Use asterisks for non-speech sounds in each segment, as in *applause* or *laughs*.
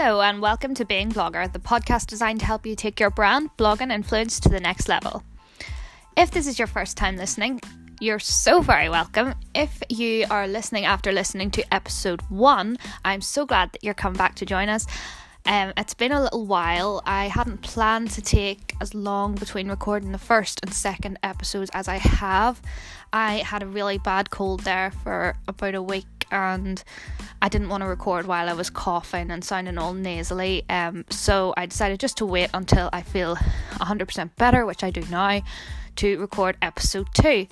Hello, and welcome to Being Blogger, the podcast designed to help you take your brand, blog, and influence to the next level. If this is your first time listening, you're so very welcome. If you are listening after listening to episode one, I'm so glad that you're coming back to join us. Um, it's been a little while. I hadn't planned to take as long between recording the first and second episodes as I have. I had a really bad cold there for about a week and I didn't want to record while I was coughing and sounding all nasally. Um, so I decided just to wait until I feel 100% better, which I do now, to record episode two.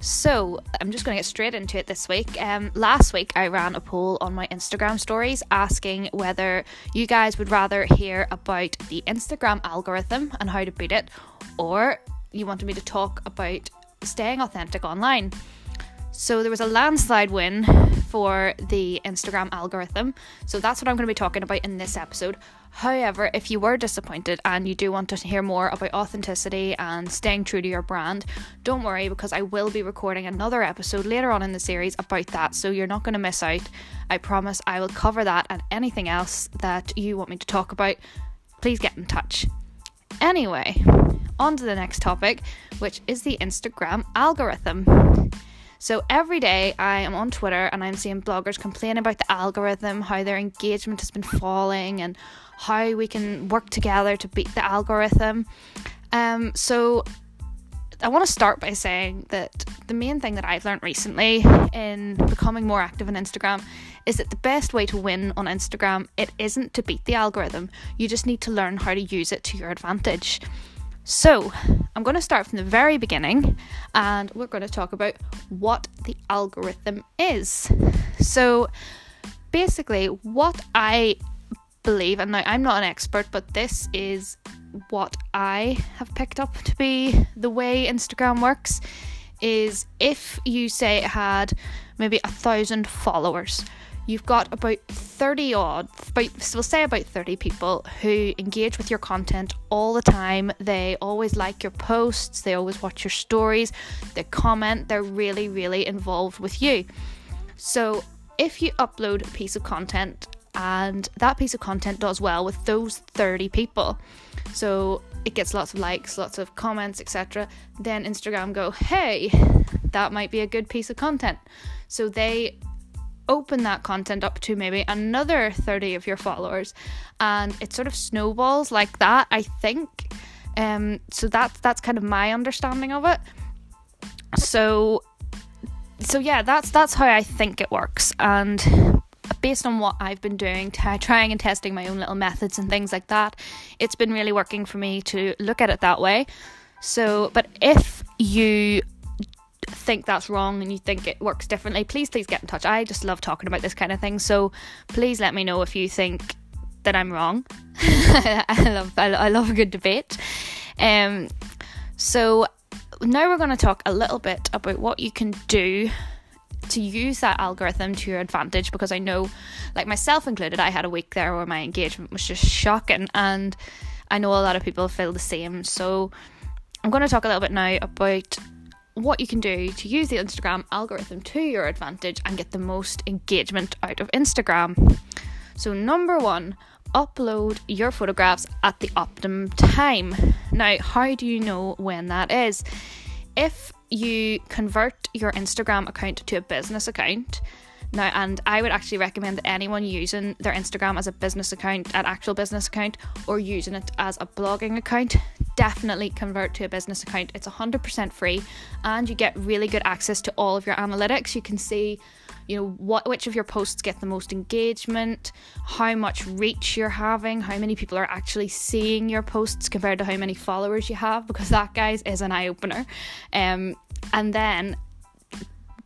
So I'm just going to get straight into it this week. Um, last week I ran a poll on my Instagram stories asking whether you guys would rather hear about the Instagram algorithm and how to beat it, or you wanted me to talk about staying authentic online. So there was a landslide win for the Instagram algorithm. So that's what I'm going to be talking about in this episode. However, if you were disappointed and you do want to hear more about authenticity and staying true to your brand, don't worry because I will be recording another episode later on in the series about that. So you're not going to miss out. I promise I will cover that and anything else that you want me to talk about. Please get in touch. Anyway, on to the next topic, which is the Instagram algorithm. So every day I am on Twitter and I'm seeing bloggers complain about the algorithm, how their engagement has been falling, and how we can work together to beat the algorithm. Um, so I want to start by saying that the main thing that I've learned recently in becoming more active on Instagram is that the best way to win on Instagram it isn't to beat the algorithm. You just need to learn how to use it to your advantage. So, I'm going to start from the very beginning and we're going to talk about what the algorithm is. So, basically, what I believe, and now I'm not an expert, but this is what I have picked up to be the way Instagram works is if you say it had maybe a thousand followers you've got about 30 odd, about, so we'll say about 30 people who engage with your content all the time. They always like your posts, they always watch your stories, they comment, they're really, really involved with you. So if you upload a piece of content and that piece of content does well with those 30 people, so it gets lots of likes, lots of comments, etc., then Instagram go, hey, that might be a good piece of content. So they open that content up to maybe another 30 of your followers and it sort of snowballs like that i think. Um so that's that's kind of my understanding of it. So so yeah that's that's how i think it works. And based on what I've been doing, t- trying and testing my own little methods and things like that, it's been really working for me to look at it that way. So, but if you think that's wrong and you think it works differently, please, please get in touch. I just love talking about this kind of thing. So please let me know if you think that I'm wrong. *laughs* I love I, I love a good debate. Um, so now we're going to talk a little bit about what you can do to use that algorithm to your advantage because I know, like myself included, I had a week there where my engagement was just shocking, and I know a lot of people feel the same. So I'm going to talk a little bit now about what you can do to use the Instagram algorithm to your advantage and get the most engagement out of Instagram. So, number one, upload your photographs at the optimum time. Now, how do you know when that is? If you convert your Instagram account to a business account, now, and I would actually recommend that anyone using their Instagram as a business account, an actual business account, or using it as a blogging account, definitely convert to a business account. It's 100% free, and you get really good access to all of your analytics. You can see, you know, what which of your posts get the most engagement, how much reach you're having, how many people are actually seeing your posts compared to how many followers you have, because that, guys, is an eye opener. Um, and then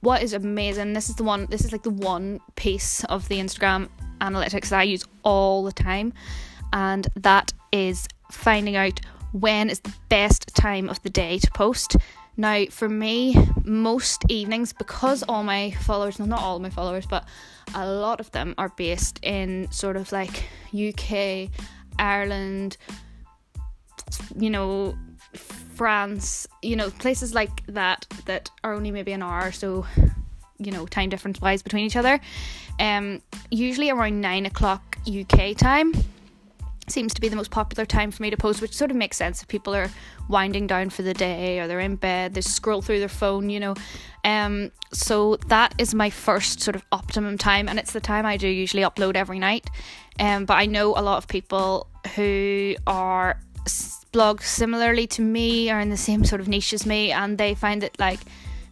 what is amazing this is the one this is like the one piece of the instagram analytics that i use all the time and that is finding out when is the best time of the day to post. Now for me most evenings because all my followers well, not all my followers but a lot of them are based in sort of like uk ireland you know France, you know, places like that that are only maybe an hour so you know, time difference wise between each other. Um, usually around nine o'clock UK time seems to be the most popular time for me to post, which sort of makes sense if people are winding down for the day or they're in bed, they scroll through their phone, you know. Um, so that is my first sort of optimum time, and it's the time I do usually upload every night. Um, but I know a lot of people who are blog similarly to me are in the same sort of niche as me, and they find it like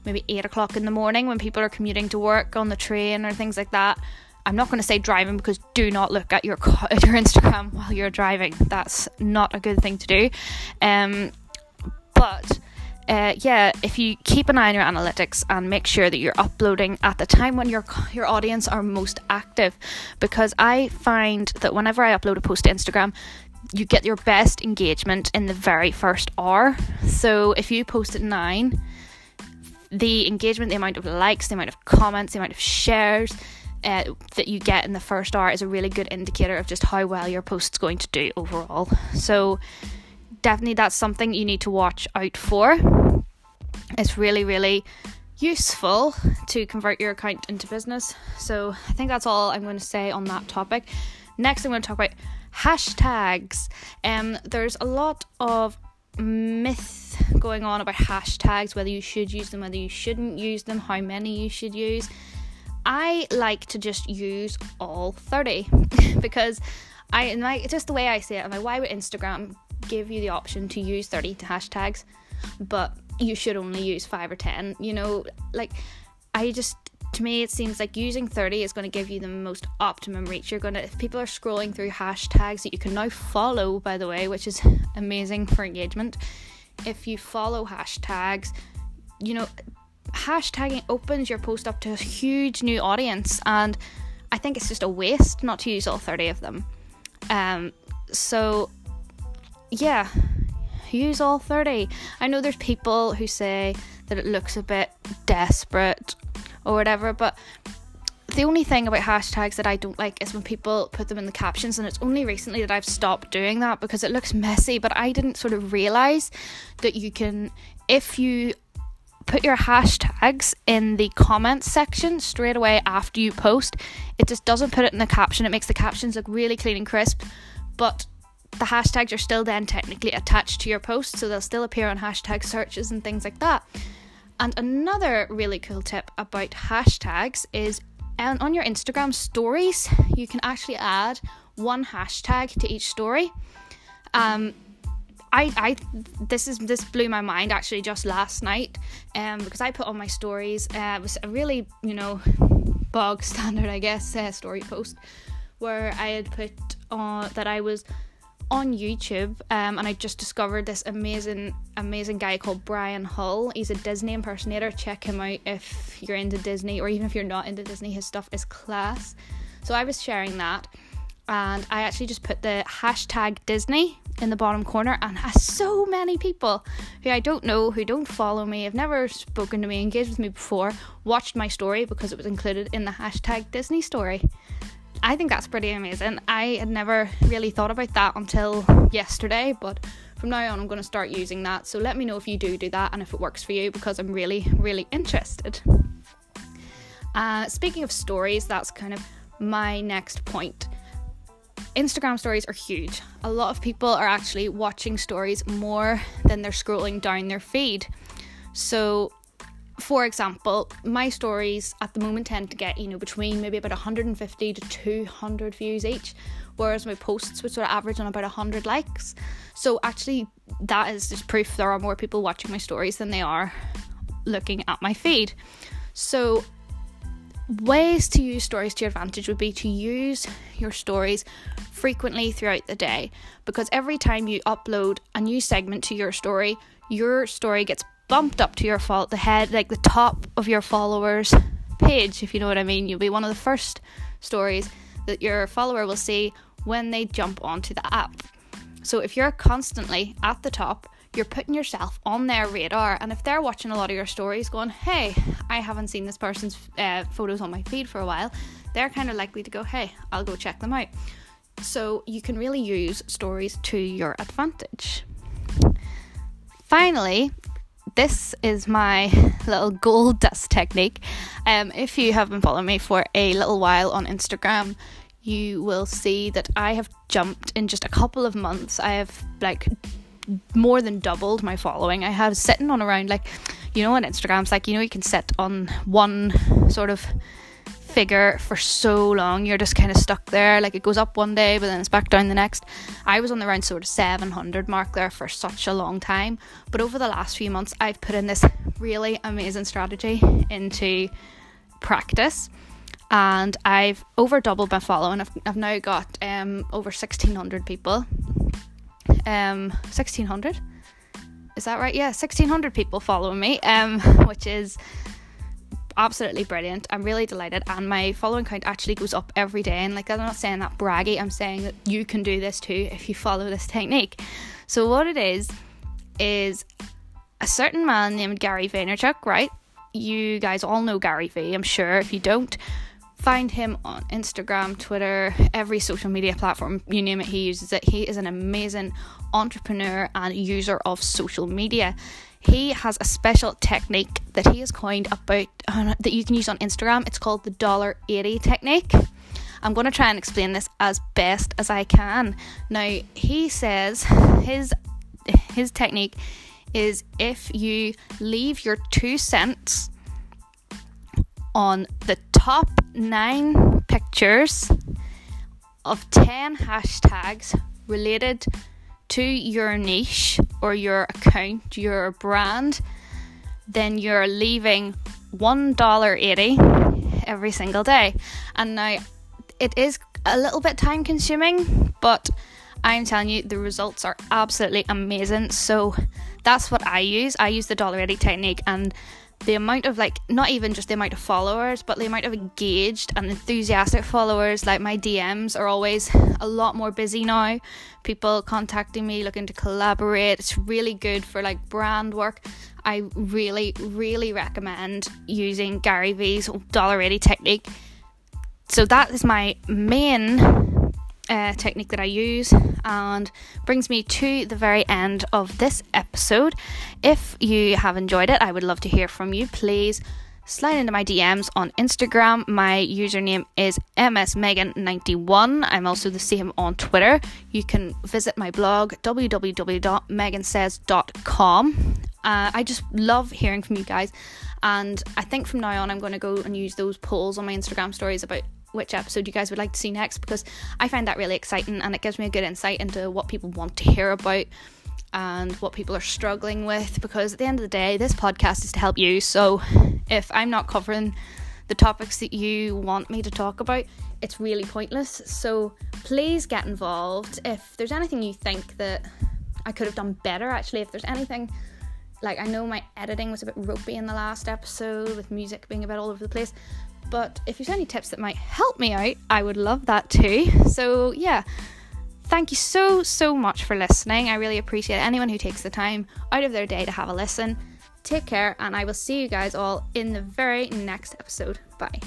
maybe eight o'clock in the morning when people are commuting to work on the train or things like that. I'm not going to say driving because do not look at your *laughs* at your Instagram while you're driving. That's not a good thing to do. Um, but uh, yeah, if you keep an eye on your analytics and make sure that you're uploading at the time when your your audience are most active, because I find that whenever I upload a post to Instagram, you get your best engagement in the very first hour. So if you post at nine, the engagement, the amount of likes, the amount of comments, the amount of shares uh, that you get in the first hour is a really good indicator of just how well your post's going to do overall. So definitely that's something you need to watch out for. It's really, really useful to convert your account into business. So I think that's all I'm going to say on that topic. Next, I'm going to talk about hashtags. Um, there's a lot of myth going on about hashtags, whether you should use them, whether you shouldn't use them, how many you should use. I like to just use all 30 *laughs* because I like just the way I see it. I'm like, why would Instagram give you the option to use 30 hashtags, but you should only use five or 10? You know, like I just to me it seems like using 30 is going to give you the most optimum reach. You're going to if people are scrolling through hashtags that you can now follow by the way which is amazing for engagement if you follow hashtags you know hashtagging opens your post up to a huge new audience and i think it's just a waste not to use all 30 of them. Um so yeah use all 30 i know there's people who say that it looks a bit desperate or whatever. But the only thing about hashtags that I don't like is when people put them in the captions, and it's only recently that I've stopped doing that because it looks messy. But I didn't sort of realize that you can, if you put your hashtags in the comments section straight away after you post, it just doesn't put it in the caption. It makes the captions look really clean and crisp, but the hashtags are still then technically attached to your post, so they'll still appear on hashtag searches and things like that. And another really cool tip about hashtags is on your Instagram stories, you can actually add one hashtag to each story. Um, I, I this is this blew my mind actually just last night um, because I put on my stories uh, it was a really you know bog standard I guess uh, story post where I had put on that I was on YouTube, um, and I just discovered this amazing, amazing guy called Brian Hull. He's a Disney impersonator. Check him out if you're into Disney, or even if you're not into Disney. His stuff is class. So I was sharing that, and I actually just put the hashtag Disney in the bottom corner, and so many people who I don't know, who don't follow me, have never spoken to me, engaged with me before, watched my story because it was included in the hashtag Disney story. I think that's pretty amazing. I had never really thought about that until yesterday, but from now on, I'm going to start using that. So let me know if you do do that and if it works for you because I'm really, really interested. Uh, speaking of stories, that's kind of my next point. Instagram stories are huge. A lot of people are actually watching stories more than they're scrolling down their feed. So for example, my stories at the moment tend to get, you know, between maybe about 150 to 200 views each, whereas my posts would sort of average on about 100 likes. So, actually, that is just proof there are more people watching my stories than they are looking at my feed. So, ways to use stories to your advantage would be to use your stories frequently throughout the day because every time you upload a new segment to your story, your story gets bumped up to your fault the head like the top of your followers page if you know what i mean. You'll be one of the first stories that your follower will see when they jump onto the app. So if you're constantly at the top you're putting yourself on their radar and if they're watching a lot of your stories going hey i haven't seen this person's uh, photos on my feed for a while they're kind of likely to go hey i'll go check them out. So you can really use stories to your advantage. Finally this is my *laughs* little gold dust technique. Um, if you have been following me for a little while on Instagram, you will see that I have jumped in just a couple of months. I have like more than doubled my following. I have sitting on around like, you know, on Instagram's like, you know, you can sit on one sort of figure for so long. You're just kind of stuck there. Like it goes up one day, but then it's back down the next. I was on the round sort of 700 mark there for such a long time. But over the last few months, I've put in this really amazing strategy into practice. And I've over doubled my following. I've, I've now got um, over 1,600 people. Um, 1,600? Is that right? Yeah, 1,600 people following me, um, *laughs* which is absolutely brilliant. I'm really delighted, and my following count actually goes up every day. And like, I'm not saying that braggy, I'm saying that you can do this too if you follow this technique. So, what it is, is a certain man named Gary Vaynerchuk, right? You guys all know Gary Vee, I'm sure. If you don't, find him on Instagram, Twitter, every social media platform, you name it, he uses it. He is an amazing entrepreneur and user of social media he has a special technique that he has coined about uh, that you can use on Instagram. It's called the dollar eighty technique. I'm going to try and explain this as best as I can. Now, he says his his technique is if you leave your 2 cents on the top 9 pictures of 10 hashtags related to your niche or your account, your brand, then you're leaving $1.80 every single day. And now it is a little bit time consuming, but I'm telling you, the results are absolutely amazing. So that's what I use. I use the dollar eighty technique, and the amount of like not even just the amount of followers but the amount of engaged and enthusiastic followers like my DMs are always a lot more busy now. People contacting me looking to collaborate. It's really good for like brand work. I really really recommend using Gary Vee's dollar eighty technique. So that is my main uh, technique that I use and brings me to the very end of this episode. If you have enjoyed it, I would love to hear from you. Please slide into my DMs on Instagram. My username is msmegan91. I'm also the same on Twitter. You can visit my blog www.megansays.com. Uh, I just love hearing from you guys, and I think from now on I'm going to go and use those polls on my Instagram stories about which episode you guys would like to see next because I find that really exciting and it gives me a good insight into what people want to hear about and what people are struggling with because at the end of the day this podcast is to help you. So if I'm not covering the topics that you want me to talk about it's really pointless. So please get involved. If there's anything you think that I could have done better actually if there's anything like I know my editing was a bit ropey in the last episode with music being a bit all over the place but if you've any tips that might help me out, I would love that too. So, yeah, thank you so, so much for listening. I really appreciate anyone who takes the time out of their day to have a listen. Take care, and I will see you guys all in the very next episode. Bye.